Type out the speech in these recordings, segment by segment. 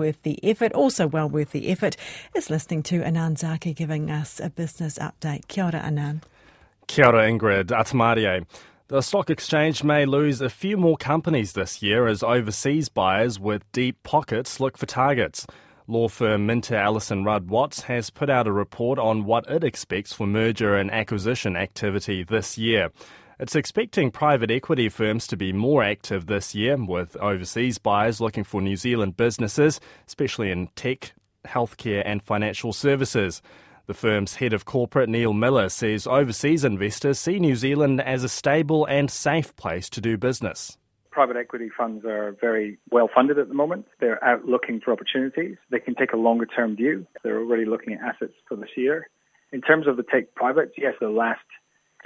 worth the effort. Also, well worth the effort is listening to Anan Zaki giving us a business update. Kia ora, Anan. Kia ora, Ingrid. Atamarie. The stock exchange may lose a few more companies this year as overseas buyers with deep pockets look for targets. Law firm Minter Ellison Rudd Watts has put out a report on what it expects for merger and acquisition activity this year. It's expecting private equity firms to be more active this year, with overseas buyers looking for New Zealand businesses, especially in tech, healthcare, and financial services. The firm's head of corporate, Neil Miller, says overseas investors see New Zealand as a stable and safe place to do business. Private equity funds are very well funded at the moment. They're out looking for opportunities. They can take a longer term view. They're already looking at assets for this year. In terms of the take private, yes, the last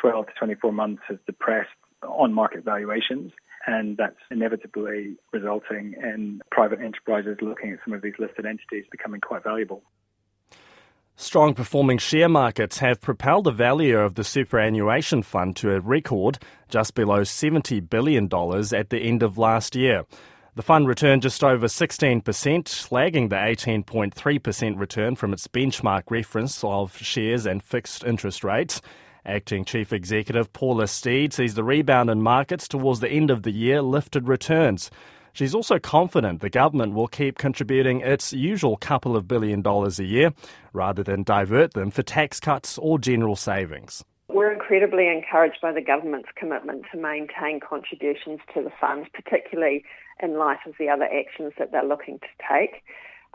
12 to 24 months has depressed on market valuations and that's inevitably resulting in private enterprises looking at some of these listed entities becoming quite valuable. Strong performing share markets have propelled the value of the superannuation fund to a record just below $70 billion at the end of last year. The fund returned just over 16%, lagging the 18.3% return from its benchmark reference of shares and fixed interest rates. Acting Chief Executive Paula Steed sees the rebound in markets towards the end of the year lifted returns. She's also confident the government will keep contributing its usual couple of billion dollars a year rather than divert them for tax cuts or general savings. We're incredibly encouraged by the government's commitment to maintain contributions to the fund, particularly in light of the other actions that they're looking to take.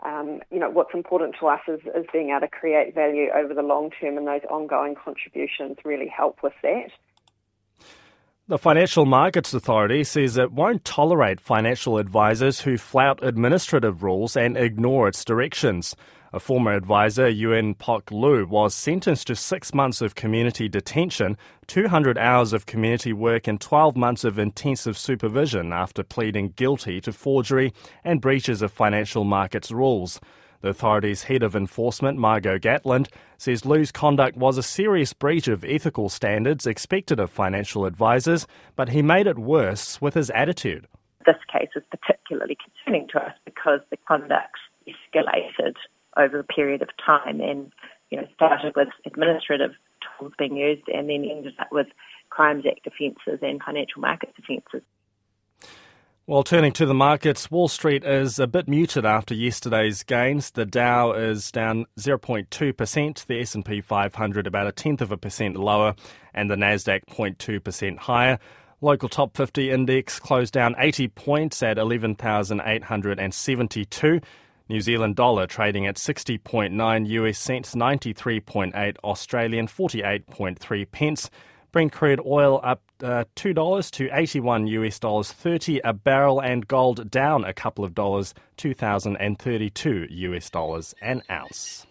Um, you know, what's important to us is, is being able to create value over the long term, and those ongoing contributions really help with that. The Financial Markets Authority says it won't tolerate financial advisors who flout administrative rules and ignore its directions. A former advisor, Yuen Pok Lu, was sentenced to six months of community detention, 200 hours of community work, and 12 months of intensive supervision after pleading guilty to forgery and breaches of financial markets rules. The authority's head of enforcement, Margot Gatland, says Lu's conduct was a serious breach of ethical standards expected of financial advisors, but he made it worse with his attitude. This case is particularly concerning to us because the conduct escalated over a period of time and you know started with administrative tools being used and then ended up with Crimes Act offences and financial markets offences. Well, turning to the markets, Wall Street is a bit muted after yesterday's gains. The Dow is down 0.2%, the S&P 500 about a tenth of a percent lower, and the Nasdaq 0.2% higher. Local top 50 index closed down 80 points at 11,872. New Zealand dollar trading at 60.9 US cents, 93.8 Australian, 48.3 pence. Brent crude oil up uh, $2 to 81 US dollars 30 a barrel and gold down a couple of dollars, 2032 US dollars an ounce.